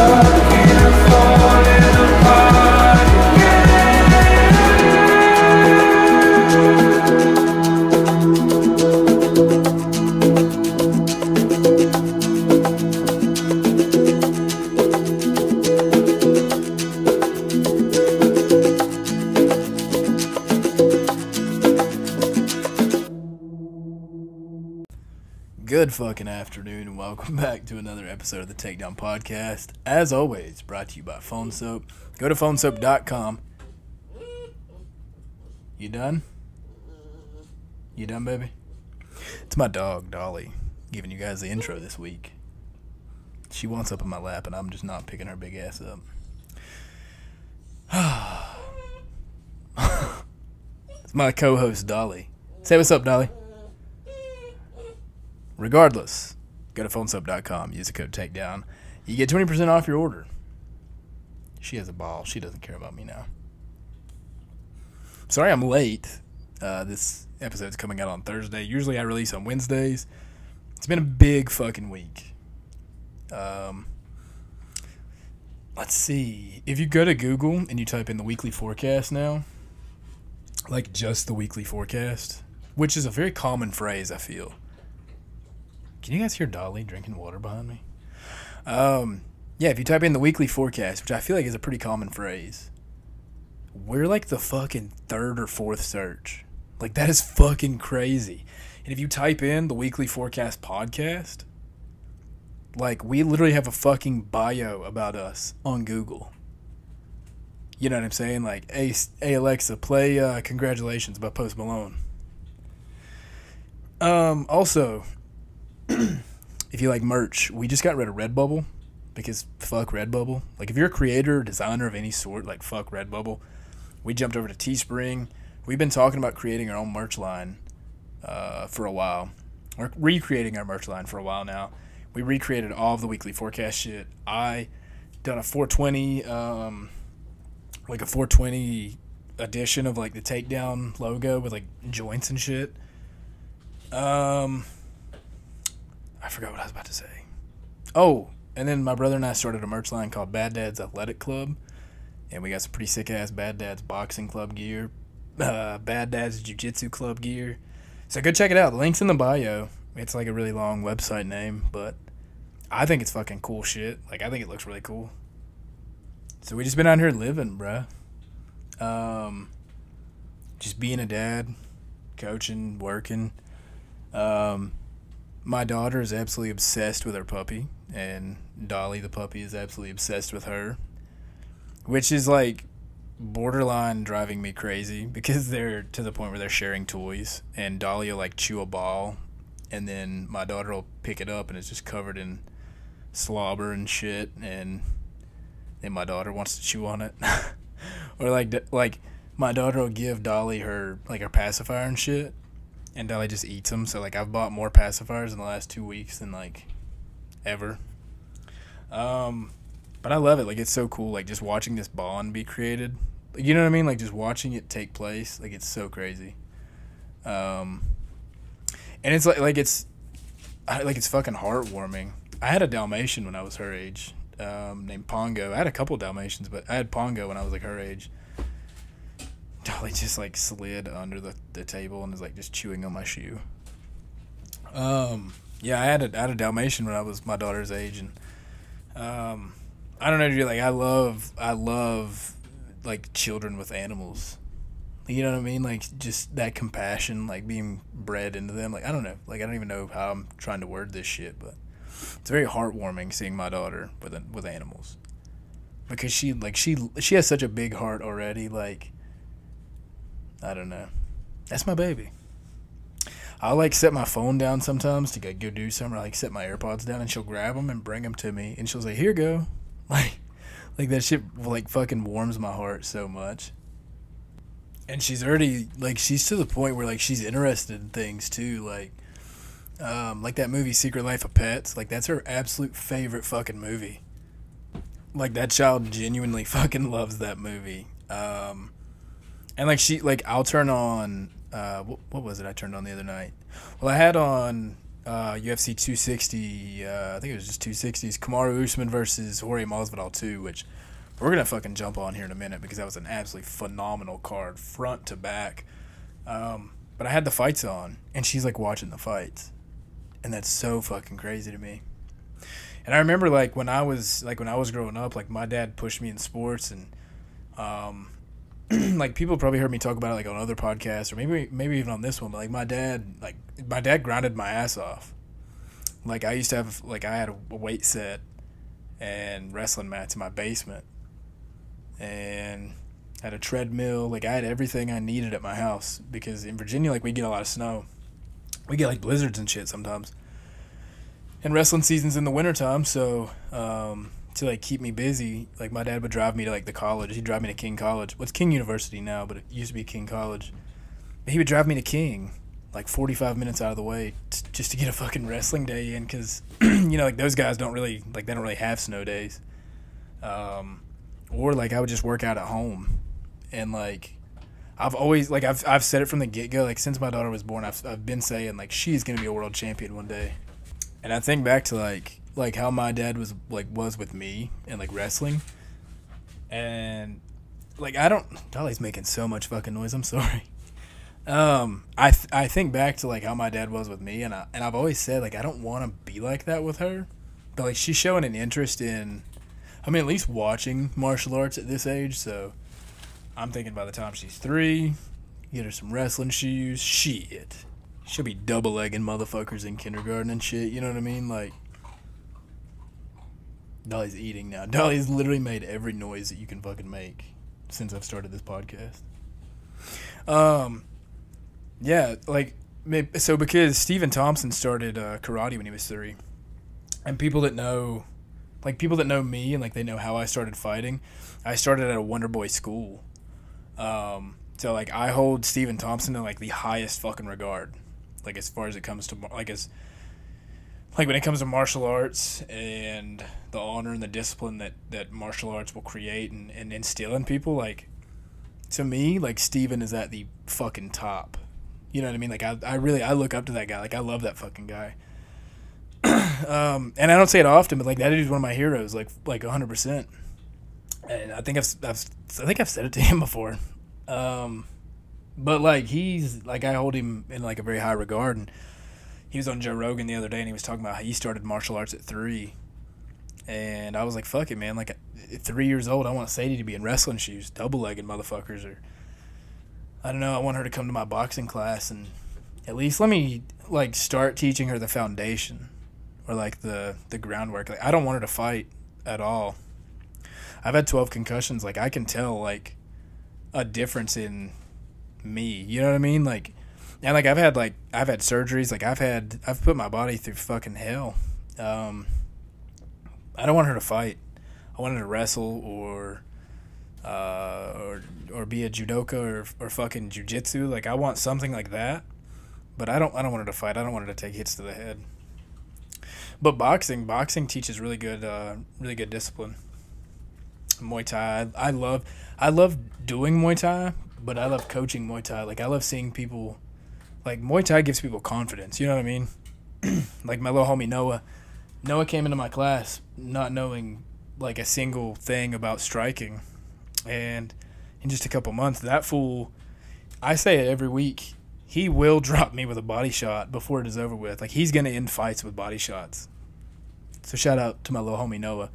Good afternoon, and welcome back to another episode of the Takedown Podcast. As always, brought to you by Phone Soap. Go to phonesoap.com. You done? You done, baby? It's my dog, Dolly, giving you guys the intro this week. She wants up in my lap, and I'm just not picking her big ass up. it's my co host, Dolly. Say what's up, Dolly. Regardless, go to phonesoap.com, use the code takedown. You get 20% off your order. She has a ball. She doesn't care about me now. Sorry I'm late. Uh, this episode's coming out on Thursday. Usually I release on Wednesdays. It's been a big fucking week. Um, let's see. If you go to Google and you type in the weekly forecast now, like just the weekly forecast, which is a very common phrase, I feel. Can you guys hear Dolly drinking water behind me? Um, yeah, if you type in the weekly forecast, which I feel like is a pretty common phrase, we're like the fucking third or fourth search. Like, that is fucking crazy. And if you type in the weekly forecast podcast, like, we literally have a fucking bio about us on Google. You know what I'm saying? Like, hey, hey Alexa, play uh, Congratulations by Post Malone. Um, also, if you like merch, we just got rid of Redbubble because fuck Redbubble. Like if you're a creator or designer of any sort, like fuck Redbubble. We jumped over to Teespring. We've been talking about creating our own merch line uh, for a while. We're recreating our merch line for a while now. We recreated all of the weekly forecast shit. I done a 420, um, like a 420 edition of like the takedown logo with like joints and shit. Um, I forgot what I was about to say. Oh, and then my brother and I started a merch line called Bad Dad's Athletic Club, and we got some pretty sick ass Bad Dad's Boxing Club gear, uh, Bad Dad's Jiu Jitsu Club gear. So go check it out. The link's in the bio. It's like a really long website name, but I think it's fucking cool shit. Like I think it looks really cool. So we just been out here living, bruh. Um, just being a dad, coaching, working. Um, my daughter is absolutely obsessed with her puppy, and Dolly the puppy is absolutely obsessed with her, which is like borderline driving me crazy because they're to the point where they're sharing toys, and Dolly will like chew a ball, and then my daughter will pick it up and it's just covered in slobber and shit, and then my daughter wants to chew on it, or like like my daughter will give Dolly her like her pacifier and shit and Dolly just eats them. So like I've bought more pacifiers in the last two weeks than like ever. Um, but I love it. Like it's so cool. Like just watching this bond be created. You know what I mean? Like just watching it take place. Like it's so crazy. Um, and it's like like it's like it's fucking heartwarming. I had a Dalmatian when I was her age, um, named Pongo. I had a couple Dalmatians, but I had Pongo when I was like her age Dolly just like slid under the, the table and is like just chewing on my shoe. Um, yeah, I had a I had a Dalmatian when I was my daughter's age, and um, I don't know, dude. Like I love I love like children with animals. You know what I mean? Like just that compassion, like being bred into them. Like I don't know. Like I don't even know how I'm trying to word this shit, but it's very heartwarming seeing my daughter with with animals because she like she she has such a big heart already. Like I don't know. That's my baby. I'll like set my phone down sometimes to go, go do something. I like set my AirPods down and she'll grab them and bring them to me and she'll say, "Here go," like, like that shit like fucking warms my heart so much. And she's already like she's to the point where like she's interested in things too, like, um, like that movie Secret Life of Pets. Like that's her absolute favorite fucking movie. Like that child genuinely fucking loves that movie. Um, and like she like I'll turn on uh what, what was it I turned on the other night? Well, I had on uh, UFC 260. Uh, I think it was just 260s. Kamaru Usman versus Jorge Masvidal 2, which we're gonna fucking jump on here in a minute because that was an absolutely phenomenal card, front to back. Um, but I had the fights on, and she's like watching the fights, and that's so fucking crazy to me. And I remember like when I was like when I was growing up, like my dad pushed me in sports, and um, like people probably heard me talk about it like on other podcasts or maybe maybe even on this one. But like my dad, like my dad grinded my ass off. Like I used to have like I had a weight set and wrestling mats in my basement, and had a treadmill. Like I had everything I needed at my house because in Virginia, like we get a lot of snow. We get like blizzards and shit sometimes. And wrestling season's in the wintertime, so um, to like keep me busy. Like my dad would drive me to like the college. He'd drive me to King College. What's well, King University now, but it used to be King College. He would drive me to King, like 45 minutes out of the way, t- just to get a fucking wrestling day in, because you know like those guys don't really like they don't really have snow days. Um, or like I would just work out at home, and like I've always like I've I've said it from the get go. Like since my daughter was born, I've I've been saying like she's gonna be a world champion one day, and I think back to like like how my dad was like was with me and like wrestling, and like I don't. Dolly's making so much fucking noise. I'm sorry. Um, I th- I think back to like how my dad was with me, and I and I've always said like I don't want to be like that with her, but like she's showing an interest in, I mean at least watching martial arts at this age. So, I'm thinking by the time she's three, get her some wrestling shoes. Shit, she'll be double legging motherfuckers in kindergarten and shit. You know what I mean? Like, Dolly's eating now. Dolly's literally made every noise that you can fucking make since I've started this podcast. Um, yeah, like so because Stephen Thompson started uh, karate when he was three, and people that know, like people that know me and like they know how I started fighting, I started at a Wonder Boy school. Um, so like I hold Stephen Thompson in like the highest fucking regard, like as far as it comes to like as like when it comes to martial arts and the honor and the discipline that, that martial arts will create and, and instill in people, like to me, like Stephen is at the fucking top. You know what I mean? Like I, I really I look up to that guy. Like I love that fucking guy. um, and I don't say it often, but like that dude's one of my heroes, like like hundred percent. And I think I've, I've I think I've said it to him before. Um, but like he's like I hold him in like a very high regard and he was on Joe Rogan the other day and he was talking about how he started martial arts at three. And I was like, fuck it, man. Like, at three years old, I want Sadie to be in wrestling shoes, double legged motherfuckers. Or, I don't know, I want her to come to my boxing class and at least let me, like, start teaching her the foundation or, like, the, the groundwork. Like, I don't want her to fight at all. I've had 12 concussions. Like, I can tell, like, a difference in me. You know what I mean? Like, and like I've had like I've had surgeries. Like I've had I've put my body through fucking hell. Um, I don't want her to fight. I want her to wrestle or uh, or or be a judoka or or fucking jujitsu. Like I want something like that. But I don't I don't want her to fight. I don't want her to take hits to the head. But boxing, boxing teaches really good uh, really good discipline. Muay Thai, I, love I love doing Muay Thai, but I love coaching Muay Thai. Like I love seeing people like Muay Thai gives people confidence. You know what I mean? like my little homie Noah. Noah came into my class not knowing like a single thing about striking, and in just a couple months, that fool. I say it every week. He will drop me with a body shot before it is over with. Like he's gonna end fights with body shots. So shout out to my little homie Noah.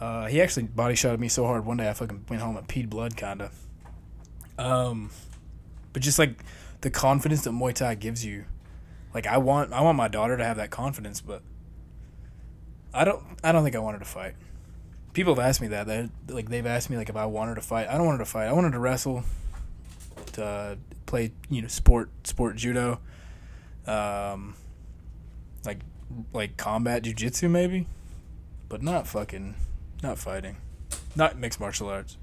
Uh, he actually body shotted me so hard one day I fucking went home and peed blood kinda. Um, but just like the confidence that Muay Thai gives you. Like I want I want my daughter to have that confidence, but I don't I don't think I want her to fight. People have asked me that. They like they've asked me like if I want her to fight. I don't want her to fight. I want her to wrestle, to uh, play you know sport sport judo, um, like like combat jujitsu maybe, but not fucking not fighting, not mixed martial arts.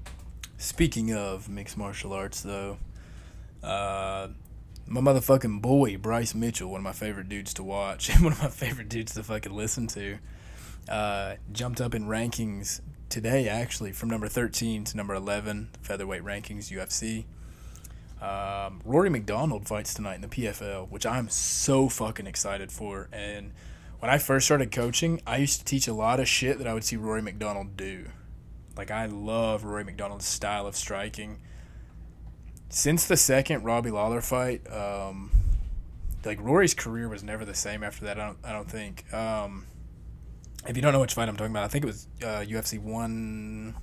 Speaking of mixed martial arts though, uh, my motherfucking boy Bryce Mitchell, one of my favorite dudes to watch and one of my favorite dudes to fucking listen to, uh, jumped up in rankings today actually from number 13 to number 11 featherweight rankings UFC. Um, Rory MacDonald fights tonight in the PFL, which I'm so fucking excited for. And when I first started coaching, I used to teach a lot of shit that I would see Rory MacDonald do. Like I love Rory MacDonald's style of striking. Since the second Robbie Lawler fight, um, like Rory's career was never the same after that. I don't. I don't think. Um, if you don't know which fight I'm talking about, I think it was uh, UFC one.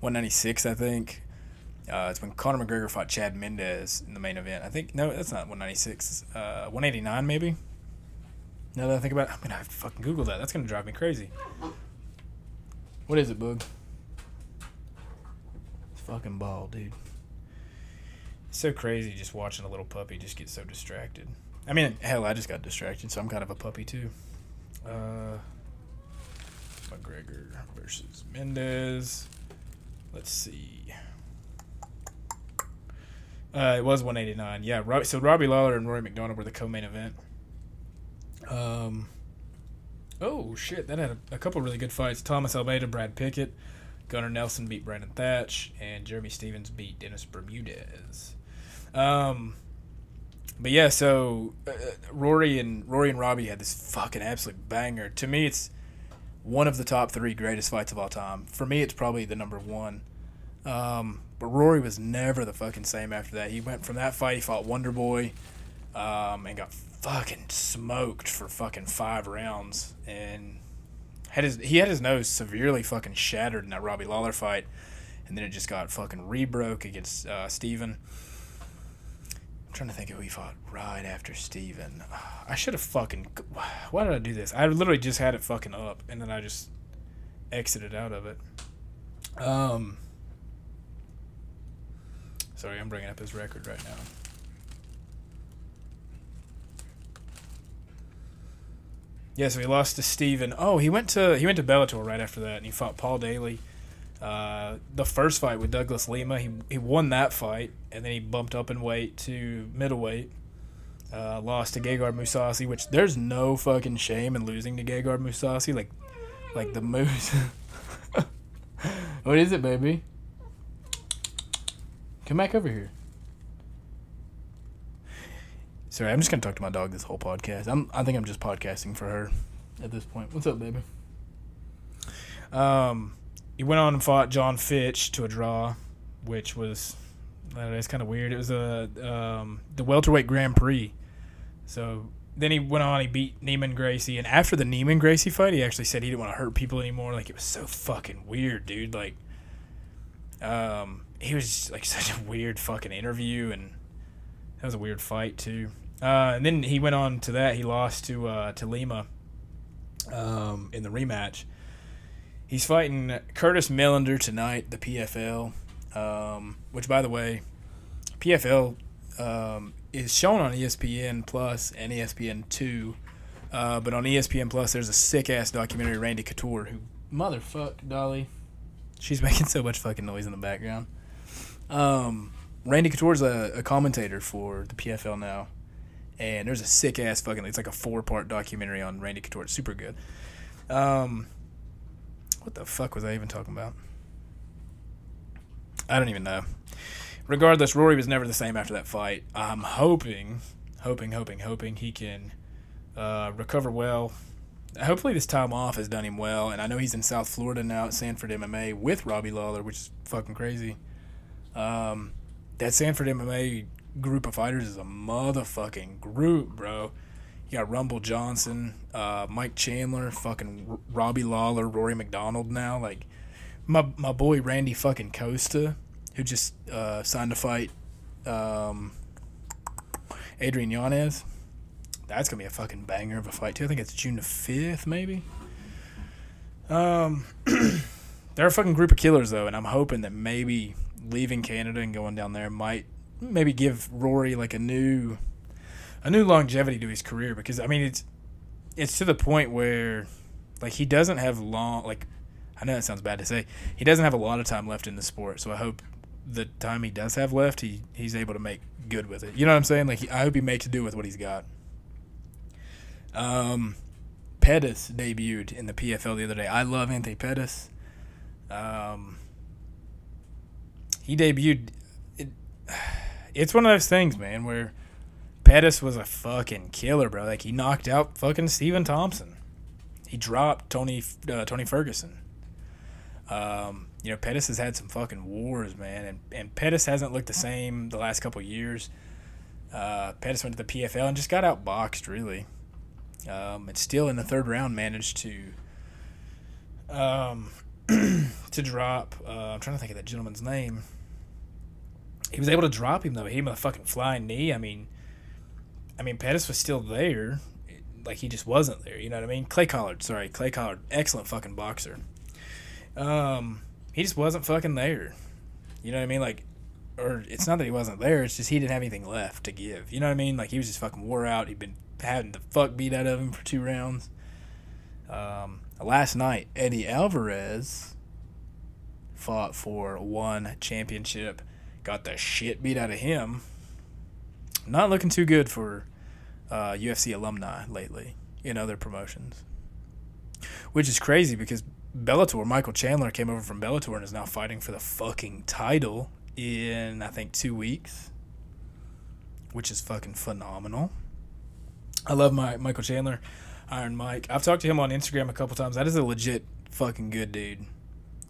196, I think. Uh, it's when Conor McGregor fought Chad Mendes in the main event. I think no, that's not 196. Uh, 189 maybe. Now that I think about it, I'm gonna have to fucking Google that. That's gonna drive me crazy. What is it, Boog? It's fucking ball, dude. So crazy just watching a little puppy just get so distracted. I mean, hell, I just got distracted, so I'm kind of a puppy too. Uh, McGregor versus Mendes. Let's see. Uh, it was 189. Yeah, Rob, so Robbie Lawler and Rory MacDonald were the co-main event. Um, oh shit, that had a, a couple really good fights. Thomas Almeida, Brad Pickett, Gunnar Nelson beat Brandon Thatch, and Jeremy Stephens beat Dennis Bermudez. Um, but yeah, so uh, Rory and Rory and Robbie had this fucking absolute banger. To me, it's one of the top three greatest fights of all time. For me, it's probably the number one. Um, but Rory was never the fucking same after that. He went from that fight, he fought Wonder Boy, um, and got fucking smoked for fucking five rounds, and had his he had his nose severely fucking shattered in that Robbie Lawler fight, and then it just got fucking rebroke against uh, Stephen. I'm trying to think of who he fought right after Stephen. I should have fucking. Why did I do this? I literally just had it fucking up, and then I just exited out of it. Um. Sorry, I'm bringing up his record right now. Yeah, so he lost to Stephen. Oh, he went to he went to Bellator right after that, and he fought Paul Daley. Uh, the first fight with Douglas Lima, he he won that fight, and then he bumped up in weight to middleweight. Uh, lost to Gegard Mousasi, which there's no fucking shame in losing to Gegard Mousasi. Like, like the moose. what is it, baby? Come back over here. Sorry, I'm just gonna talk to my dog this whole podcast. I'm I think I'm just podcasting for her at this point. What's up, baby? Um, he went on and fought John Fitch to a draw, which was know, it's kind of weird. It was a um, the welterweight Grand Prix. So then he went on. He beat Neiman Gracie, and after the Neiman Gracie fight, he actually said he didn't want to hurt people anymore. Like it was so fucking weird, dude. Like, um, he was like such a weird fucking interview, and that was a weird fight too. Uh, and then he went on to that. He lost to uh, to Lima um, in the rematch. He's fighting Curtis Millender tonight, the PFL. Um, which, by the way, PFL um, is shown on ESPN Plus and ESPN Two. Uh, but on ESPN Plus, there's a sick ass documentary Randy Couture who motherfuck Dolly. She's making so much fucking noise in the background. Um, Randy Couture's a, a commentator for the PFL now, and there's a sick ass fucking. It's like a four part documentary on Randy Couture. It's super good. Um, what the fuck was I even talking about? I don't even know. Regardless, Rory was never the same after that fight. I'm hoping, hoping, hoping, hoping he can uh, recover well. Hopefully, this time off has done him well. And I know he's in South Florida now at Sanford MMA with Robbie Lawler, which is fucking crazy. Um, that Sanford MMA group of fighters is a motherfucking group, bro. You got Rumble Johnson, uh, Mike Chandler, fucking Robbie Lawler, Rory MacDonald now. Like, my, my boy Randy fucking Costa, who just uh, signed to fight um, Adrian Yanez. That's to be a fucking banger of a fight, too. I think it's June the 5th, maybe. Um, they're a fucking group of killers, though, and I'm hoping that maybe leaving Canada and going down there might maybe give Rory like a new a new longevity to his career because I mean it's it's to the point where like he doesn't have long like I know that sounds bad to say he doesn't have a lot of time left in the sport so I hope the time he does have left he he's able to make good with it. You know what I'm saying? Like he, I hope he makes do with what he's got. Um Pettis debuted in the PFL the other day. I love Anthony Pettis. Um he debuted. It, it's one of those things, man, where Pettis was a fucking killer, bro. Like he knocked out fucking Stephen Thompson. He dropped Tony uh, Tony Ferguson. Um, you know, Pettis has had some fucking wars, man, and and Pettis hasn't looked the same the last couple years. Uh, Pettis went to the PFL and just got outboxed, really. Um, and still in the third round managed to um, to drop. Uh, I'm trying to think of that gentleman's name. He was able to drop him though. He hit him with a fucking flying knee. I mean, I mean Pettis was still there, like he just wasn't there. You know what I mean? Clay Collard, sorry, Clay Collard, excellent fucking boxer. Um, he just wasn't fucking there. You know what I mean? Like, or it's not that he wasn't there. It's just he didn't have anything left to give. You know what I mean? Like he was just fucking wore out. He'd been having the fuck beat out of him for two rounds. Um, last night, Eddie Alvarez fought for one championship, got the shit beat out of him. Not looking too good for uh, UFC alumni lately in other promotions, which is crazy because Bellator, Michael Chandler came over from Bellator and is now fighting for the fucking title in I think two weeks, which is fucking phenomenal. I love my Michael Chandler, Iron Mike. I've talked to him on Instagram a couple times. That is a legit fucking good dude.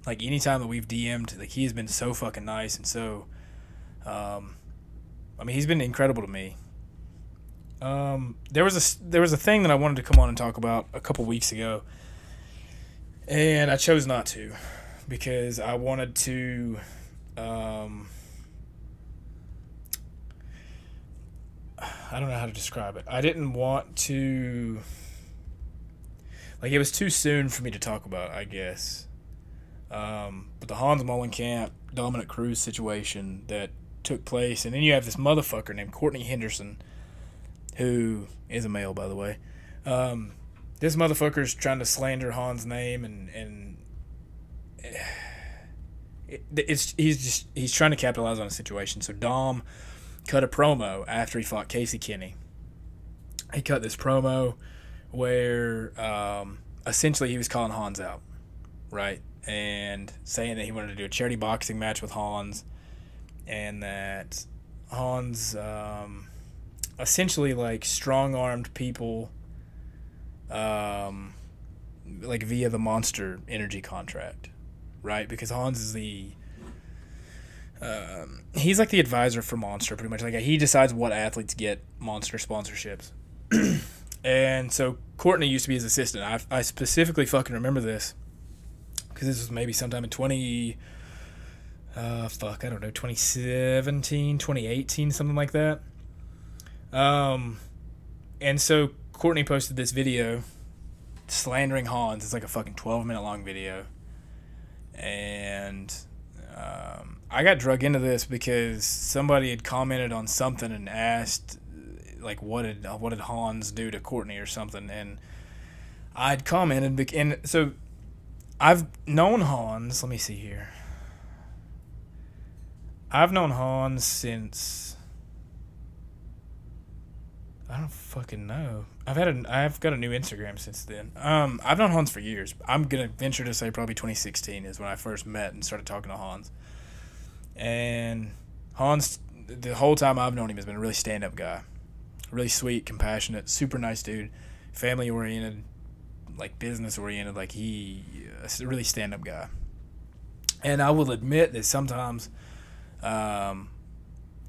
Like anytime that we've DM'd, like he has been so fucking nice and so. Um, I mean, he's been incredible to me. Um, there was a there was a thing that I wanted to come on and talk about a couple weeks ago, and I chose not to because I wanted to. Um, I don't know how to describe it. I didn't want to. Like, it was too soon for me to talk about, I guess. Um, but the Hans Molenkamp, Dominick Cruz situation that took place, and then you have this motherfucker named Courtney Henderson, who is a male, by the way. Um, this motherfucker's trying to slander Hans' name, and and it, it's he's just he's trying to capitalize on a situation. So Dom cut a promo after he fought Casey Kenney. He cut this promo where um, essentially he was calling Hans out, right? And saying that he wanted to do a charity boxing match with Hans and that Hans um, essentially like strong armed people um, like via the monster energy contract, right? Because Hans is the um, he's like the advisor for Monster, pretty much. Like he decides what athletes get Monster sponsorships. and so Courtney used to be his assistant. I, I specifically fucking remember this because this was maybe sometime in 20 uh fuck, I don't know, 2017, 2018, something like that. Um and so Courtney posted this video slandering Hans. It's like a fucking 12 minute long video. And um, I got drug into this because somebody had commented on something and asked, like, what did what did Hans do to Courtney or something, and I'd commented, and so I've known Hans. Let me see here. I've known Hans since I don't fucking know. I've had a I've got a new Instagram since then. Um, I've known Hans for years. I'm gonna venture to say probably 2016 is when I first met and started talking to Hans. And Hans, the whole time I've known him, has been a really stand up guy, really sweet, compassionate, super nice dude, family oriented, like business oriented. Like he, a really stand up guy. And I will admit that sometimes, um,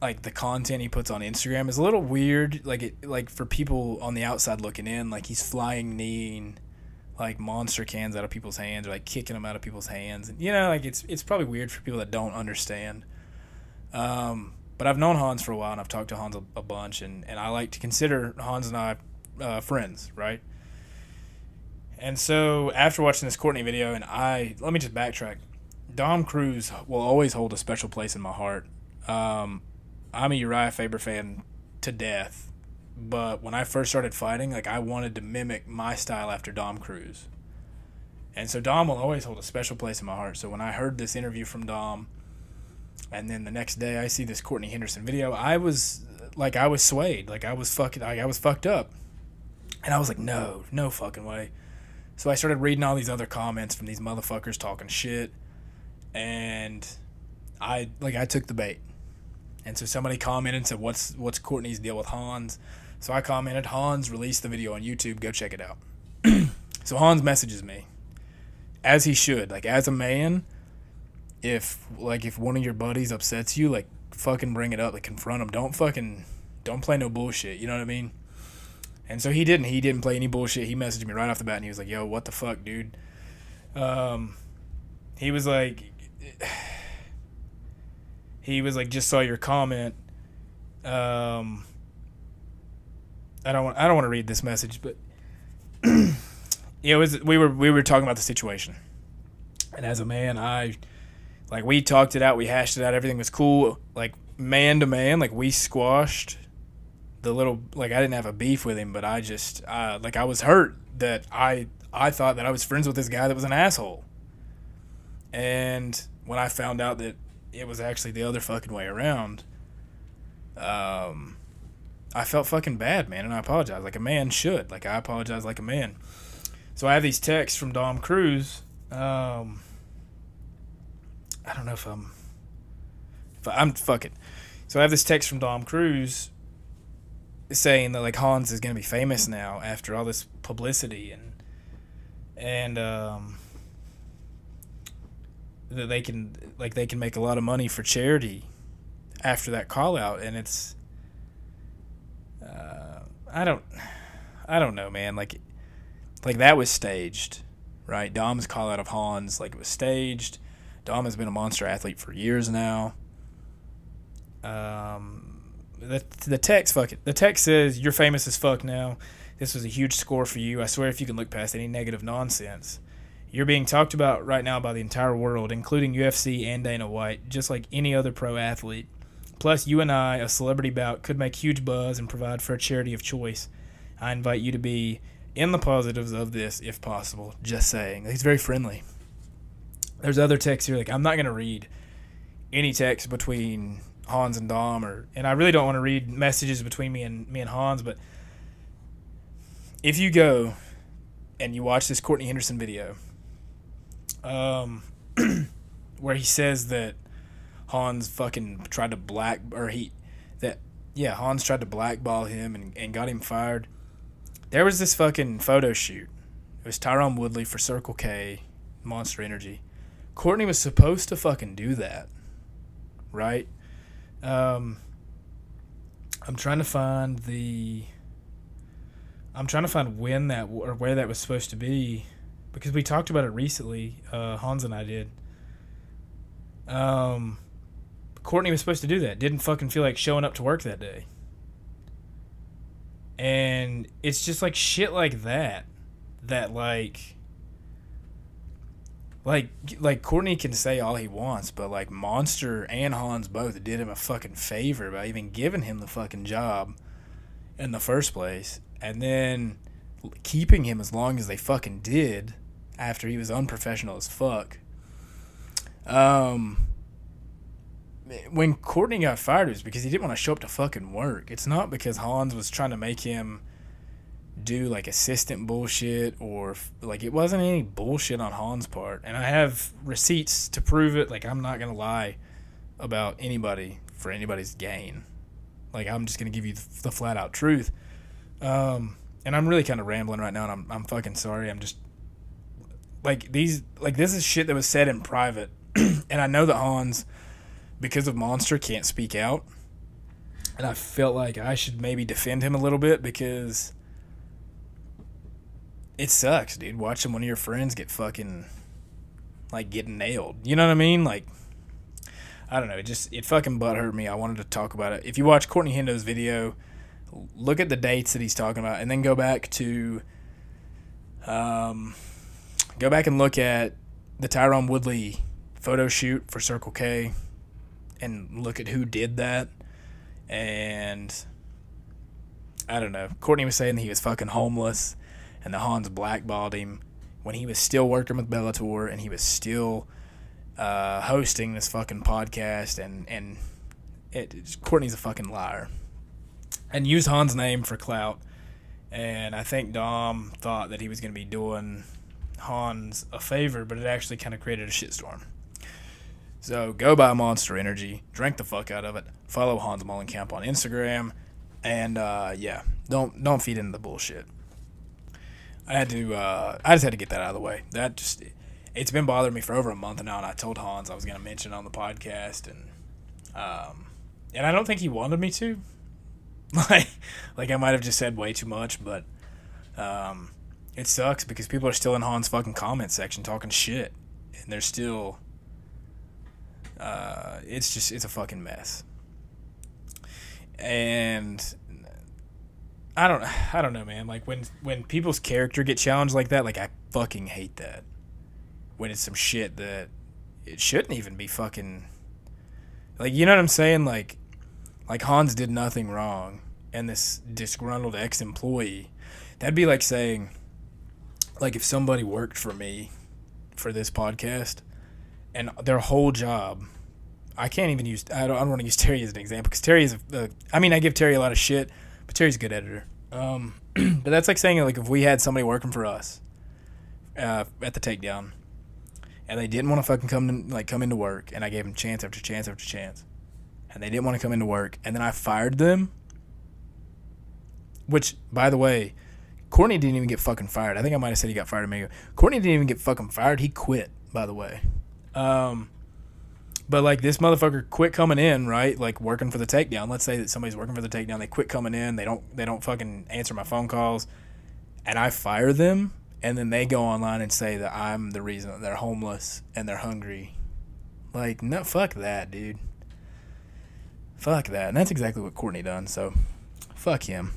like the content he puts on Instagram is a little weird. Like it, like for people on the outside looking in, like he's flying kneeing like monster cans out of people's hands or like kicking them out of people's hands. And you know, like it's it's probably weird for people that don't understand. Um, but I've known Hans for a while and I've talked to Hans a, a bunch, and and I like to consider Hans and I uh, friends, right? And so after watching this Courtney video, and I let me just backtrack. Dom Cruz will always hold a special place in my heart. Um, I'm a Urijah Faber fan to death, but when I first started fighting, like I wanted to mimic my style after Dom Cruz. And so Dom will always hold a special place in my heart. So when I heard this interview from Dom, and then the next day I see this Courtney Henderson video, I was like I was swayed, like I was fucking, like I was fucked up, and I was like, no, no fucking way. So I started reading all these other comments from these motherfuckers talking shit, and I like I took the bait. And so somebody commented and said, "What's what's Courtney's deal with Hans?" So I commented, "Hans released the video on YouTube. Go check it out." so Hans messages me, as he should, like as a man. If like if one of your buddies upsets you, like fucking bring it up, like confront him. Don't fucking don't play no bullshit. You know what I mean? And so he didn't. He didn't play any bullshit. He messaged me right off the bat, and he was like, "Yo, what the fuck, dude?" Um, he was like, he was like, just saw your comment. Um, I don't want. I don't want to read this message, but it was. We were we were talking about the situation, and as a man, I like we talked it out. We hashed it out. Everything was cool. Like man to man, like we squashed the little like I didn't have a beef with him, but I just uh, like I was hurt that I I thought that I was friends with this guy that was an asshole. And when I found out that it was actually the other fucking way around, um, I felt fucking bad, man, and I apologize like a man should. Like I apologize like a man. So I have these texts from Dom Cruz. Um, I don't know if I'm, if I'm fucking. So I have this text from Dom Cruz saying that like Hans is gonna be famous now after all this publicity and and um, that they can like they can make a lot of money for charity after that call out and it's uh, I don't I don't know man like like that was staged right Dom's call out of Hans like it was staged Dom has been a monster athlete for years now um the the text fuck it. The text says you're famous as fuck now. This was a huge score for you. I swear if you can look past any negative nonsense. You're being talked about right now by the entire world, including UFC and Dana White, just like any other pro athlete. Plus, you and I, a celebrity bout, could make huge buzz and provide for a charity of choice. I invite you to be in the positives of this if possible. Just saying. He's very friendly. There's other texts here. Like, I'm not going to read any text between Hans and Dom, or and I really don't want to read messages between me and me and Hans, but if you go and you watch this Courtney Henderson video, um, where he says that Hans fucking tried to black or he that yeah Hans tried to blackball him and, and got him fired. There was this fucking photo shoot. It was Tyron Woodley for Circle K, Monster Energy. Courtney was supposed to fucking do that, right? Um, I'm trying to find the. I'm trying to find when that or where that was supposed to be, because we talked about it recently. Uh, Hans and I did. Um, Courtney was supposed to do that. Didn't fucking feel like showing up to work that day. And it's just like shit like that, that like like like Courtney can say all he wants, but like Monster and Hans both did him a fucking favor by even giving him the fucking job in the first place, and then keeping him as long as they fucking did after he was unprofessional as fuck. Um, when Courtney got fired, it was because he didn't want to show up to fucking work. It's not because Hans was trying to make him do like assistant bullshit or like it wasn't any bullshit on Han's part. And I have receipts to prove it. Like I'm not going to lie about anybody for anybody's gain. Like I'm just going to give you the, flat out truth. Um, and I'm really kind of rambling right now and I'm, I'm fucking sorry. I'm just like these, like this is shit that was said in private. and I know that Hans, because of Monster, can't speak out. And I felt like I should maybe defend him a little bit because it sucks, dude. Watching one of your friends get fucking like getting nailed. You know what I mean? Like I don't know. It just it fucking butt hurt me. I wanted to talk about it. If you watch Courtney Hendo's video, look at the dates that he's talking about, and then go back to um, go back and look at the Tyron Woodley photo shoot for Circle K, and look at who did that. And I don't know. Courtney was saying he was fucking homeless and the Hans blackballed him when he was still working with Bellator and he was still uh, hosting this fucking podcast and and it, Courtney's a fucking liar and used Hans' name for clout. And I think Dom thought that he was going to be doing Hans a favor, but it actually kind of created a shitstorm. So go buy Monster Energy, drink the fuck out of it. Follow Hans Molenkamp on Instagram, and uh, yeah, don't don't feed into the bullshit. I had to. Uh, I just had to get that out of the way. That just it's been bothering me for over a month now, and I told Hans I was to mention on the podcast, and um, and I don't think he wanted me to. like, like I might have just said way too much, but um, it sucks because people are still in Hans' fucking comment section talking shit, and they're still. Uh, it's just it's a fucking mess. And I don't I don't know, man. Like when when people's character get challenged like that, like I fucking hate that. When it's some shit that it shouldn't even be fucking like you know what I'm saying? Like like Hans did nothing wrong and this disgruntled ex employee that'd be like saying like if somebody worked for me for this podcast and their whole job I can't even use I don't, I don't want to use Terry as an example because Terry is a, I mean I give Terry a lot of shit but Terry's a good editor. Um, but that's like saying like if we had somebody working for us uh, at the takedown and they didn't want to fucking come to, like come into work and I gave them chance after chance after chance and they didn't want to come into work and then I fired them which by the way Courtney didn't even get fucking fired I think I might have said he got fired ago Courtney didn't even get fucking fired he quit by the way um, but like this motherfucker quit coming in, right? Like working for the takedown. Let's say that somebody's working for the takedown, they quit coming in, they don't they don't fucking answer my phone calls, and I fire them, and then they go online and say that I'm the reason that they're homeless and they're hungry. Like, no fuck that, dude. Fuck that. And that's exactly what Courtney done, so fuck him.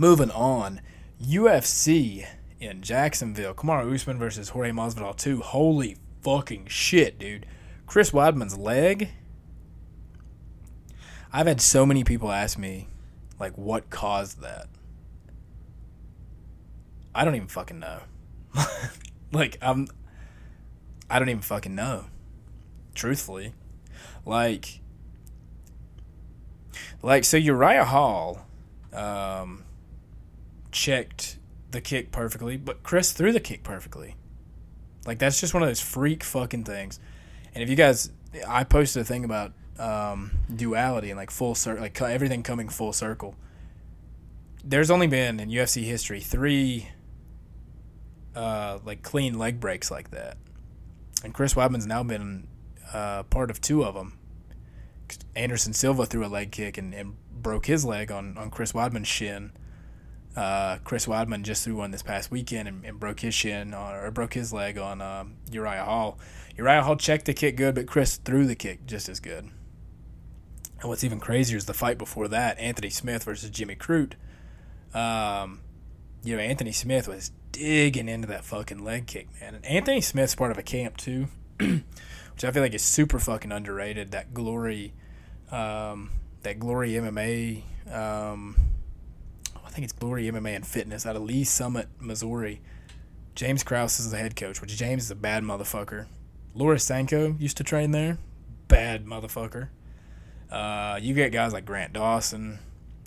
Moving on. UFC in Jacksonville. Kamaru Usman versus Jorge Masvidal 2. Holy fucking shit, dude. Chris Weidman's leg. I've had so many people ask me, like, what caused that. I don't even fucking know. like, I'm. I don't even fucking know. Truthfully. Like. Like, so Uriah Hall um, checked the kick perfectly, but Chris threw the kick perfectly. Like, that's just one of those freak fucking things. And if you guys, I posted a thing about um, duality and like full circle, like everything coming full circle. There's only been in UFC history three uh, like clean leg breaks like that, and Chris Weidman's now been uh, part of two of them. Anderson Silva threw a leg kick and, and broke his leg on, on Chris Weidman's shin. Uh, Chris Weidman just threw one this past weekend and, and broke his shin on, or broke his leg on um, Uriah Hall. Uriah Hall checked the kick good, but Chris threw the kick just as good. And what's even crazier is the fight before that, Anthony Smith versus Jimmy Crute. Um, you know, Anthony Smith was digging into that fucking leg kick, man. And Anthony Smith's part of a camp too, which I feel like is super fucking underrated. That glory, um, that glory MMA. Think it's Glory MMA and Fitness out of Lee Summit, Missouri. James Krause is the head coach, which James is a bad motherfucker. Laura Sanko used to train there. Bad motherfucker. Uh, you get guys like Grant Dawson,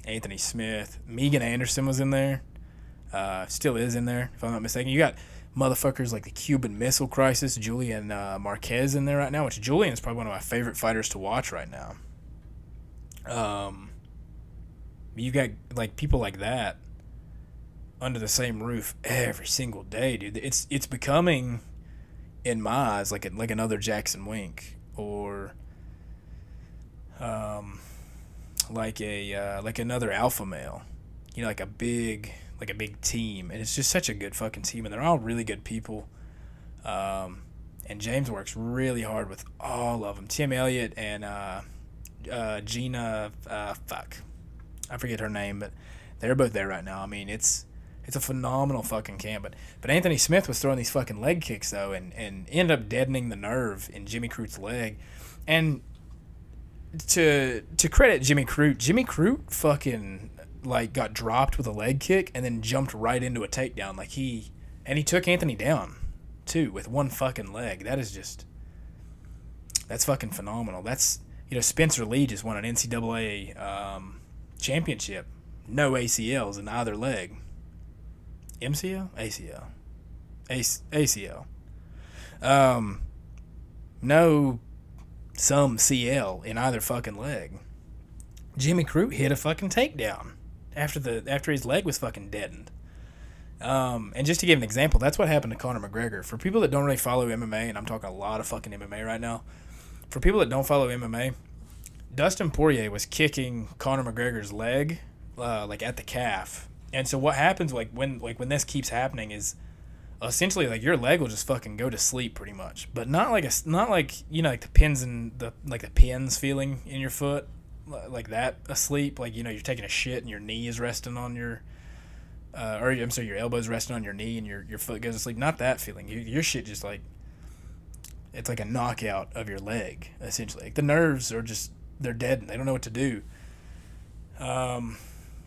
Anthony Smith, Megan Anderson was in there. Uh, still is in there, if I'm not mistaken. You got motherfuckers like the Cuban Missile Crisis, Julian uh, Marquez in there right now, which Julian is probably one of my favorite fighters to watch right now. Um, you got like people like that under the same roof every single day, dude. It's it's becoming in my eyes like a, like another Jackson Wink or um like a uh, like another alpha male. You know, like a big like a big team, and it's just such a good fucking team, and they're all really good people. Um, and James works really hard with all of them. Tim Elliott and uh, uh, Gina, uh, fuck, I forget her name, but they're both there right now. I mean, it's it's a phenomenal fucking camp. But but Anthony Smith was throwing these fucking leg kicks though, and and ended up deadening the nerve in Jimmy Crute's leg. And to to credit Jimmy Crute, Jimmy Crute fucking like got dropped with a leg kick and then jumped right into a takedown. Like he and he took Anthony down too with one fucking leg. That is just that's fucking phenomenal. That's you know Spencer Lee just won an NCAA um, championship. No ACLs in either leg. MCL? ACL. ACL. Um, no some CL in either fucking leg. Jimmy Crute hit a fucking takedown after the after his leg was fucking deadened. Um, and just to give an example, that's what happened to Conor McGregor. For people that don't really follow MMA, and I'm talking a lot of fucking MMA right now, for people that don't follow MMA, Dustin Poirier was kicking Conor McGregor's leg, uh, like at the calf. And so what happens, like when like when this keeps happening, is essentially like your leg will just fucking go to sleep pretty much, but not like a not like you know like the pins and the like the pins feeling in your foot like that asleep, like you know you're taking a shit and your knee is resting on your, uh, or I'm sorry, your elbow's resting on your knee and your your foot goes to sleep. Not that feeling. You, your shit just like, it's like a knockout of your leg essentially. Like the nerves are just they're dead and they don't know what to do. Um,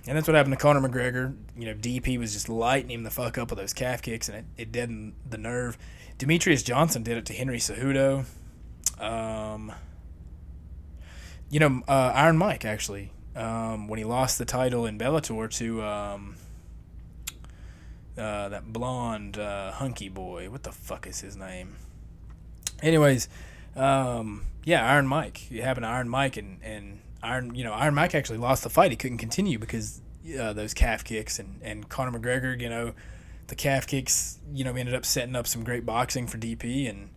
and that's what happened to Conor McGregor. You know, DP was just lighting him the fuck up with those calf kicks and it, it deadened the nerve. Demetrious Johnson did it to Henry Cejudo. Um, you know, uh, Iron Mike actually, um, when he lost the title in Bellator to um, uh, that blonde uh, hunky boy. What the fuck is his name? Anyways, um, yeah, Iron Mike. It happened to Iron Mike, and, and Iron, you know, Iron Mike actually lost the fight. He couldn't continue because uh, those calf kicks, and and Conor McGregor, you know, the calf kicks, you know, ended up setting up some great boxing for DP, and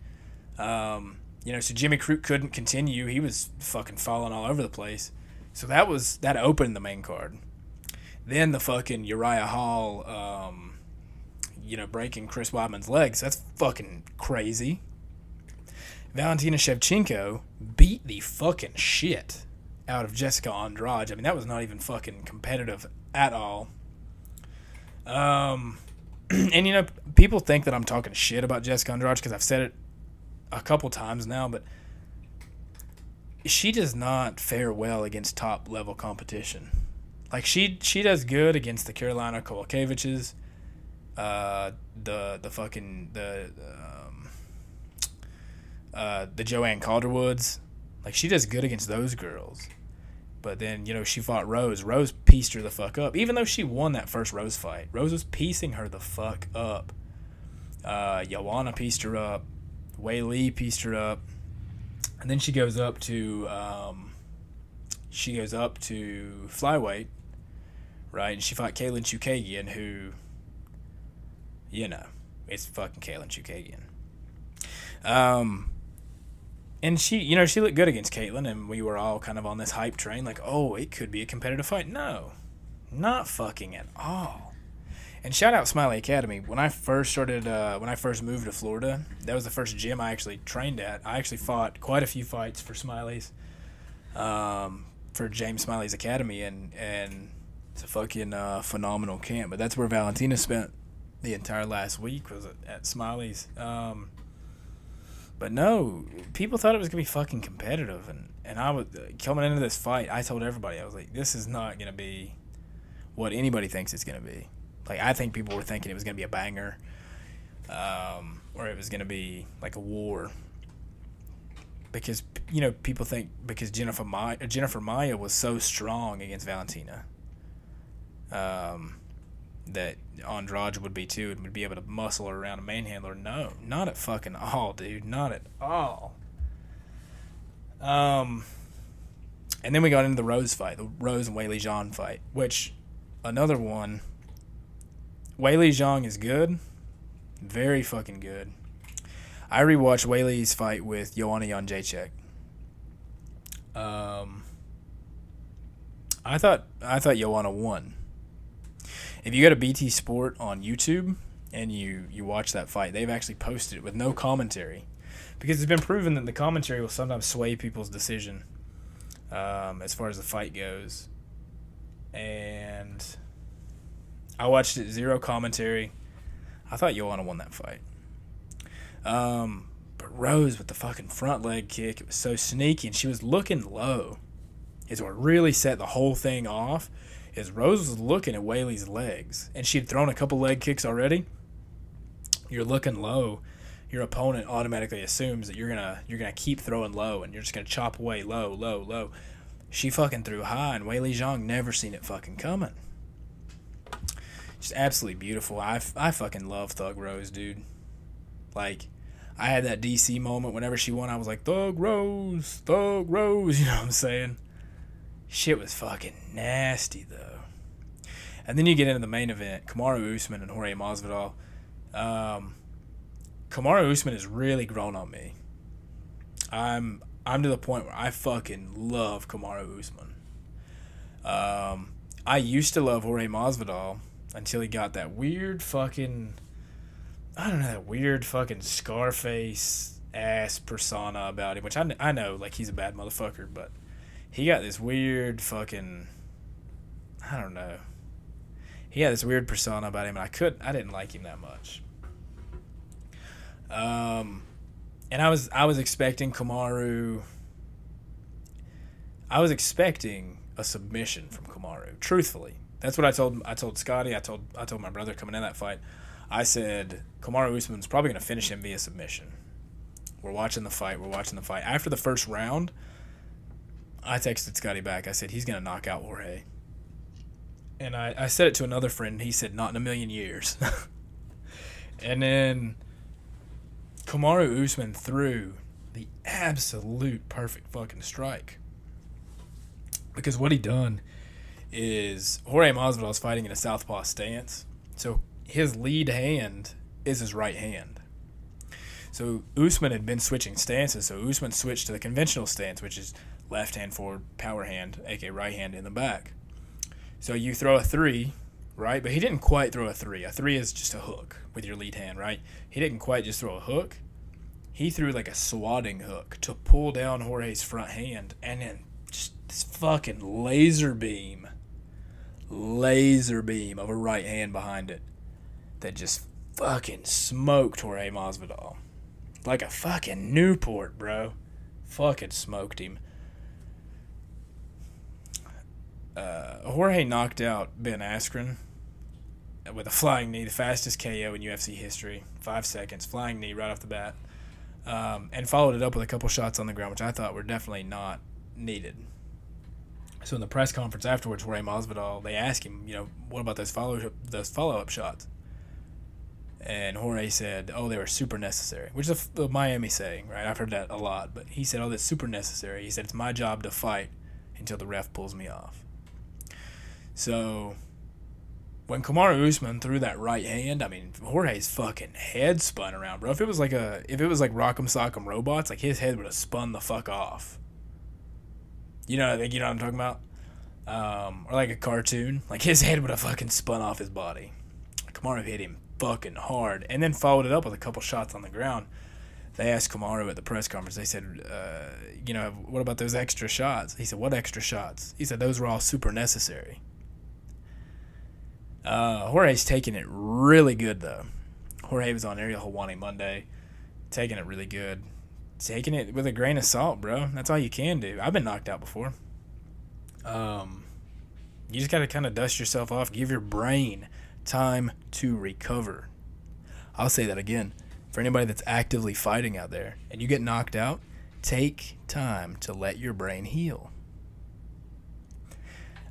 um, you know, so Jimmy Crute couldn't continue. He was fucking falling all over the place. So that was that opened the main card. Then the fucking Uriah Hall, um, you know, breaking Chris Weidman's legs. That's fucking crazy. Valentina Shevchenko beat the fucking shit out of Jessica Andrade. I mean, that was not even fucking competitive at all. Um, and you know, people think that I'm talking shit about Jessica Andrade because I've said it a couple times now, but she does not fare well against top level competition. Like she she does good against the Karolina Kowalkiewicz, uh, the the fucking the um, uh, the Joanne Calderwoods. Like she does good against those girls. But then, you know, she fought Rose. Rose pieced her the fuck up. Even though she won that first Rose fight. Rose was piecing her the fuck up. Uh, Joanna pieced her up. Weili pieced her up, and then she goes up to um, she goes up to flyweight, right? And she fought Katlyn Chookagian, who, you know, it's fucking Katlyn Chookagian. Um, and she, you know, she looked good against Katlyn, and we were all kind of on this hype train, like, oh, it could be a competitive fight. No, not fucking at all. And shout out Smiley Academy. When I first started, uh, when I first moved to Florida, that was the first gym I actually trained at. I actually fought quite a few fights for Smiley's, um, for James Smiley's Academy, and and it's a fucking uh, phenomenal camp. But that's where Valentina spent the entire last week was at Smiley's. Um, but no, people thought it was gonna be fucking competitive, and and I was coming into this fight. I told everybody I was like, this is not gonna be what anybody thinks it's gonna be. Like I think people were thinking it was gonna be a banger, um, or it was gonna be like a war. Because you know people think because Jennifer Maia, Jennifer Maia was so strong against Valentina, um, that Andrade would be too and would be able to muscle around a manhandler. No, not at fucking all, dude. Not at all. Um, and then we got into the Rose fight, the Rose and Weili Zhang fight, which another one Weili Zhang is good. Very fucking good. I rewatched Weili's fight with Joanna Jędrzejczyk. Um, I thought I thought Joanna won. If you go to BT Sport on YouTube and you you watch that fight, they've actually posted it with no commentary, because it's been proven that the commentary will sometimes sway people's decision um, as far as the fight goes, and I watched it zero commentary. I thought Joanna won that fight. Um, but Rose with the fucking front leg kick, it was so sneaky, and she was looking low. Is what really set the whole thing off. Is Rose was looking at Weili's legs, and she'd thrown a couple leg kicks already. You're looking low. Your opponent automatically assumes that you're gonna you're gonna keep throwing low, and you're just gonna chop away low, low, low. She fucking threw high, and Weili Zhang never seen it fucking coming just absolutely beautiful. I, I fucking love Thug Rose, dude. Like, I had that DC moment whenever she won. I was like, Thug Rose, Thug Rose. You know what I'm saying? Shit was fucking nasty though. And then you get into the main event, Kamaru Usman and Jorge Masvidal. Um, Kamaru Usman has really grown on me. I'm I'm to the point where I fucking love Kamaru Usman. Um, I used to love Jorge Masvidal until he got that weird fucking I don't know that weird fucking Scarface ass persona about him, which I, I know like he's a bad motherfucker, but he got this weird fucking I don't know. He had this weird persona about him, and I could I didn't like him that much. Um, and I was I was expecting Kamaru. I was expecting a submission from Kamaru. Truthfully, that's what I told I told Scotty. I told I told my brother coming in that fight. I said Kamaru Usman's probably to finish him via submission. We're watching the fight. We're watching the fight. After the first round, I texted Scotty back. I said he's to knock out Jorge. And I, I said it to another friend. He said not in a million years. and then Kamaru Usman threw the absolute perfect fucking strike. Because what he done is Jorge is fighting in a southpaw stance, so his lead hand is his right hand. So Usman had been switching stances, so Usman switched to the conventional stance, which is left hand forward, power hand, aka right hand in the back. So you throw a three, right? But he didn't quite throw a three. A three is just a hook with your lead hand, right? He didn't quite just throw a hook. He threw like a swatting hook to pull down Jorge's front hand and then just this fucking laser beam, laser beam of a right hand behind it that just fucking smoked Jorge Masvidal. Like a fucking Newport, bro. Fucking smoked him. Uh, Jorge knocked out Ben Askren with a flying knee, the fastest KO in UFC history. Five seconds, flying knee right off the bat. Um, and followed it up with a couple shots on the ground, which I thought were definitely not needed. So in the press conference afterwards, Jorge Masvidal, they asked him, you know, what about those follow those follow up shots? And Jorge said, "Oh, they were super necessary," which is a, a Miami saying, right? I've heard that a lot, but he said, "Oh, that's super necessary." He said, "It's my job to fight until the ref pulls me off." So when Kamaru Usman threw that right hand, I mean, Jorge's fucking head spun around, bro. If it was like a, if it was like Rock'em Sock'em Robots, like his head would have spun the fuck off. You know, like you know what I'm talking about, um, or like a cartoon, like his head would have fucking spun off his body. Kamaru hit him fucking hard, and then followed it up with a couple shots on the ground. They asked Kamaru at the press conference. They said, uh, "You know, what about those extra shots?" He said, "What extra shots?" He said, "Those were all super necessary." Uh, Jorge's taking it really good though. Jorge was on Ariel Helwani Monday, taking it really good, taking it with a grain of salt, bro. That's all you can do. I've been knocked out before. Um, you just gotta kind of dust yourself off. Give your brain time to recover. I'll say that again. For anybody that's actively fighting out there and you get knocked out, take time to let your brain heal.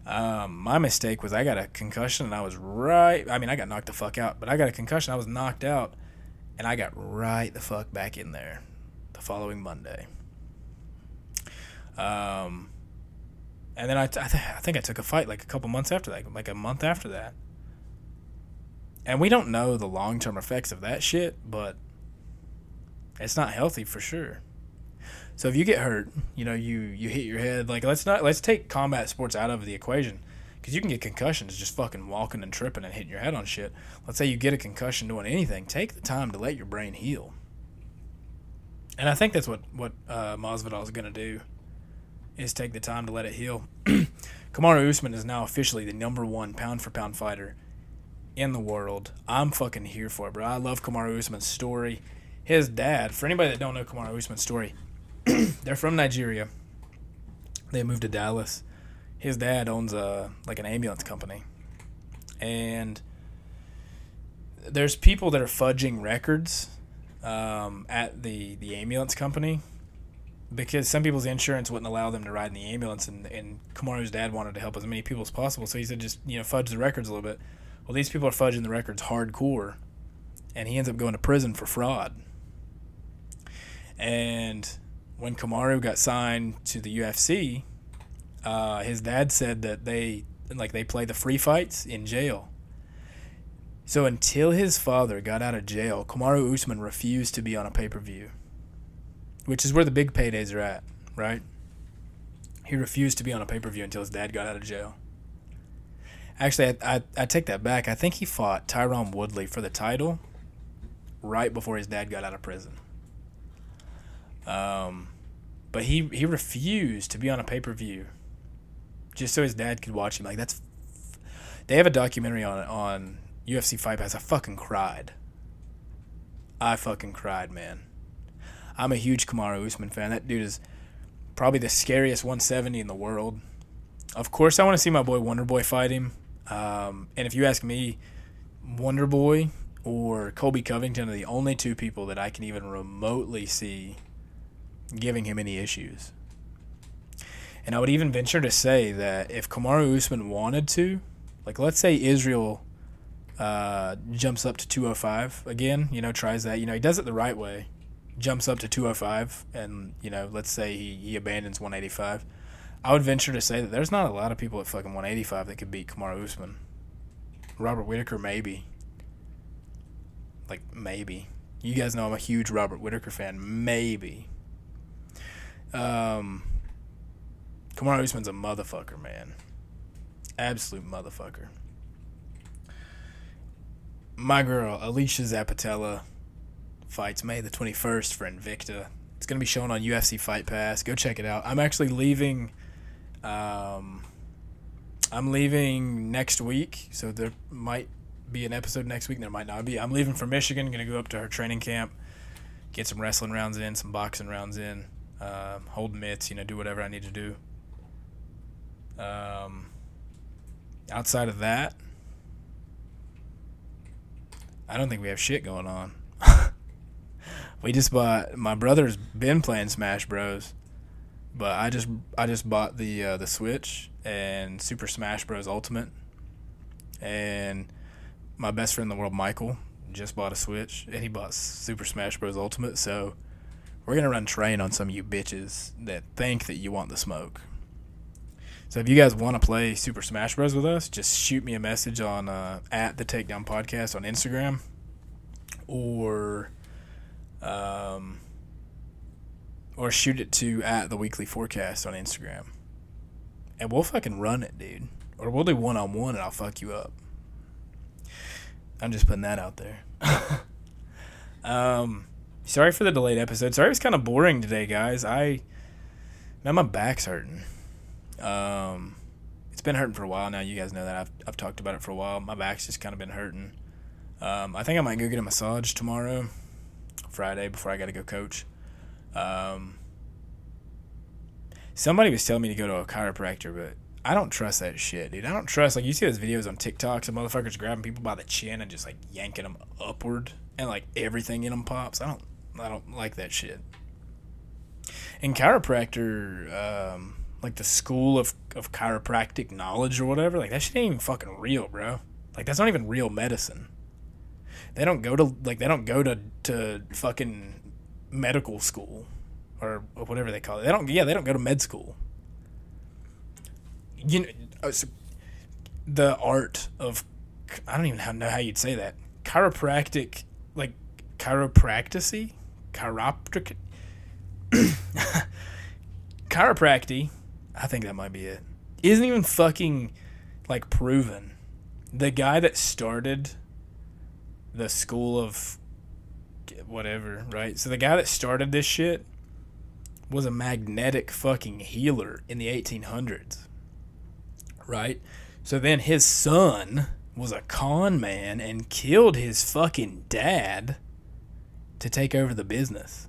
Um, my mistake was I got a concussion and I was right. I mean, I got knocked the fuck out, but I got a concussion. I was knocked out and I got right the fuck back in there the following Monday. Um, and then I, I, th- I think I took a fight like a couple months after that, like a month after that. And we don't know the long term effects of that shit, but it's not healthy for sure. So if you get hurt, you know, you you hit your head. Like let's not let's take combat sports out of the equation because you can get concussions just fucking walking and tripping and hitting your head on shit. Let's say you get a concussion doing anything. Take the time to let your brain heal. And I think that's what what uh, Masvidal is gonna do, is take the time to let it heal. Kamaru Usman is now officially the number one pound for pound fighter in the world. I'm fucking here for it, bro. I love Kamaru Usman's story. His dad, for anybody that don't know Kamaru Usman's story, they're from Nigeria. They moved to Dallas. His dad owns a like an ambulance company, and there's people that are fudging records um, at the the ambulance company because some people's insurance wouldn't allow them to ride in the ambulance, and and Kamaru's dad wanted to help as many people as possible, so he said just you know fudge the records a little bit. Well, these people are fudging the records hardcore, and he ends up going to prison for fraud. And when Kamaru got signed to the UFC, uh, his dad said that they like they play the free fights in jail. So until his father got out of jail, Kamaru Usman refused to be on a pay per view, which is where the big paydays are at, right? He refused to be on a pay per view until his dad got out of jail. Actually, I, I, I take that back. I think he fought Tyron Woodley for the title right before his dad got out of prison. Um, but he he refused to be on a pay per view, just so his dad could watch him. Like that's, they have a documentary on on UFC Fight Pass. I fucking cried. I fucking cried, man. I'm a huge Kamaru Usman fan. That dude is probably the scariest 170 in the world. Of course, I want to see my boy Wonder Boy fight him. Um, and if you ask me, Wonder Boy or Colby Covington are the only two people that I can even remotely see giving him any issues. And I would even venture to say that if Kamaru Usman wanted to, like let's say Israel uh, jumps up to 205 again, you know, tries that, you know, he does it the right way, jumps up to 205, and, you know, let's say he, he abandons 185 I would venture to say that there's not a lot of people at fucking 185 that could beat Kamaru Usman. Robert Whitaker, maybe. Like, maybe. You guys know I'm a huge Robert Whitaker fan. Maybe. Um, Kamaru Usman's a motherfucker, man. Absolute motherfucker. My girl, Alisha Zappitella, fights May the 21st for Invicta. It's going to be shown on UFC Fight Pass. Go check it out. I'm actually leaving um, I'm leaving next week, so there might be an episode next week. There might not be. I'm leaving for Michigan. Going to go up to her training camp, get some wrestling rounds in, some boxing rounds in, uh, hold mitts. You know, do whatever I need to do. Um, outside of that, I don't think we have shit going on. we just bought. My brother's been playing Smash Bros. But I just I just bought the uh, the Switch and Super Smash Bros. Ultimate, and my best friend in the world, Michael, just bought a Switch and he bought Super Smash Bros. Ultimate. So we're gonna run train on some of you bitches that think that you want the smoke. So if you guys want to play Super Smash Bros. with us, just shoot me a message on uh, at the Takedown Podcast on Instagram, or um, or shoot it to at the weekly forecast on Instagram. And we'll fucking run it, dude. Or we'll do one on one and I'll fuck you up. I'm just putting that out there. um, sorry for the delayed episode. Sorry it was kind of boring today, guys. I man, my back's hurting. Um, it's been hurting for a while now. You guys know that I've I've talked about it for a while. My back's just kind of been hurting. Um, I think I might go get a massage tomorrow, Friday, before I got to go coach. Um, somebody was telling me to go to a chiropractor, but I don't trust that shit, dude. I don't trust like you see those videos on TikTok, some motherfuckers grabbing people by the chin and just like yanking them upward, and like everything in them pops. I don't, I don't like that shit. And chiropractor, um, like the school of of chiropractic knowledge or whatever, like that shit ain't even fucking real, bro. Like that's not even real medicine. They don't go to like they don't go to to fucking medical school or whatever they call it. They don't. Yeah, they don't go to med school. You know, uh, the art of I don't even know how you'd say that chiropractic, like chiropracticy, chiropractic, chiropractic. I think that might be it. Isn't even fucking like proven. The guy that started the school of whatever, right? So the guy that started this shit was a magnetic fucking healer in the 1800s, right? So then his son was a con man and killed his fucking dad to take over the business.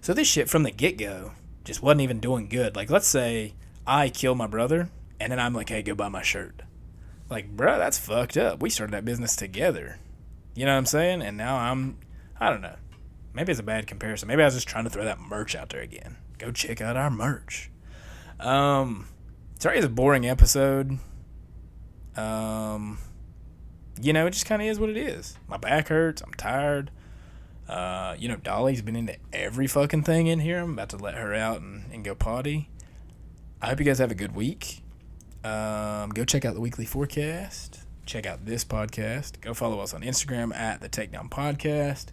So this shit from the get go just wasn't even doing good. Like, let's say I kill my brother and then I'm like, hey, go buy my shirt. Like, bro, that's fucked up. We started that business together. You know what I'm saying? And now I'm I don't know. Maybe it's a bad comparison. Maybe I was just trying to throw that merch out there again. Go check out our merch. Um, sorry, it's a boring episode. Um, you know, it just kind of is what it is. My back hurts. I'm tired. Uh, you know, Dolly's been into every fucking thing in here. I'm about to let her out and, and go potty. I hope you guys have a good week. Um, go check out the weekly forecast. Check out this podcast. Go follow us on Instagram at the Takedown Podcast.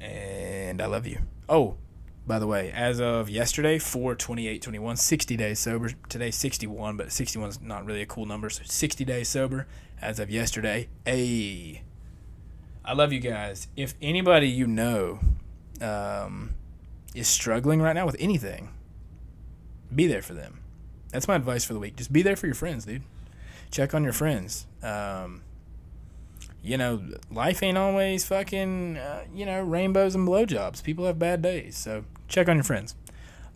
And I love you. Oh, by the way, as of yesterday, 4 28 21, 60 days sober. Today, 61, but 61 is not really a cool number. So 60 days sober as of yesterday. A. I love you guys. If anybody you know um, is struggling right now with anything, be there for them. That's my advice for the week. Just be there for your friends, dude. Check on your friends. Um, you know, life ain't always fucking, uh, you know, rainbows and blowjobs. People have bad days. So check on your friends.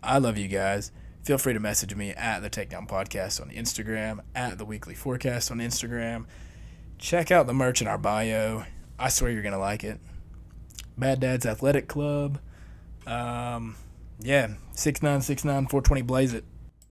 I love you guys. Feel free to message me at the Takedown Podcast on Instagram, at the Weekly Forecast on Instagram. Check out the merch in our bio. I swear you're to like it. Bad Dad's Athletic Club. Um, yeah, 6969 420 Blaze it.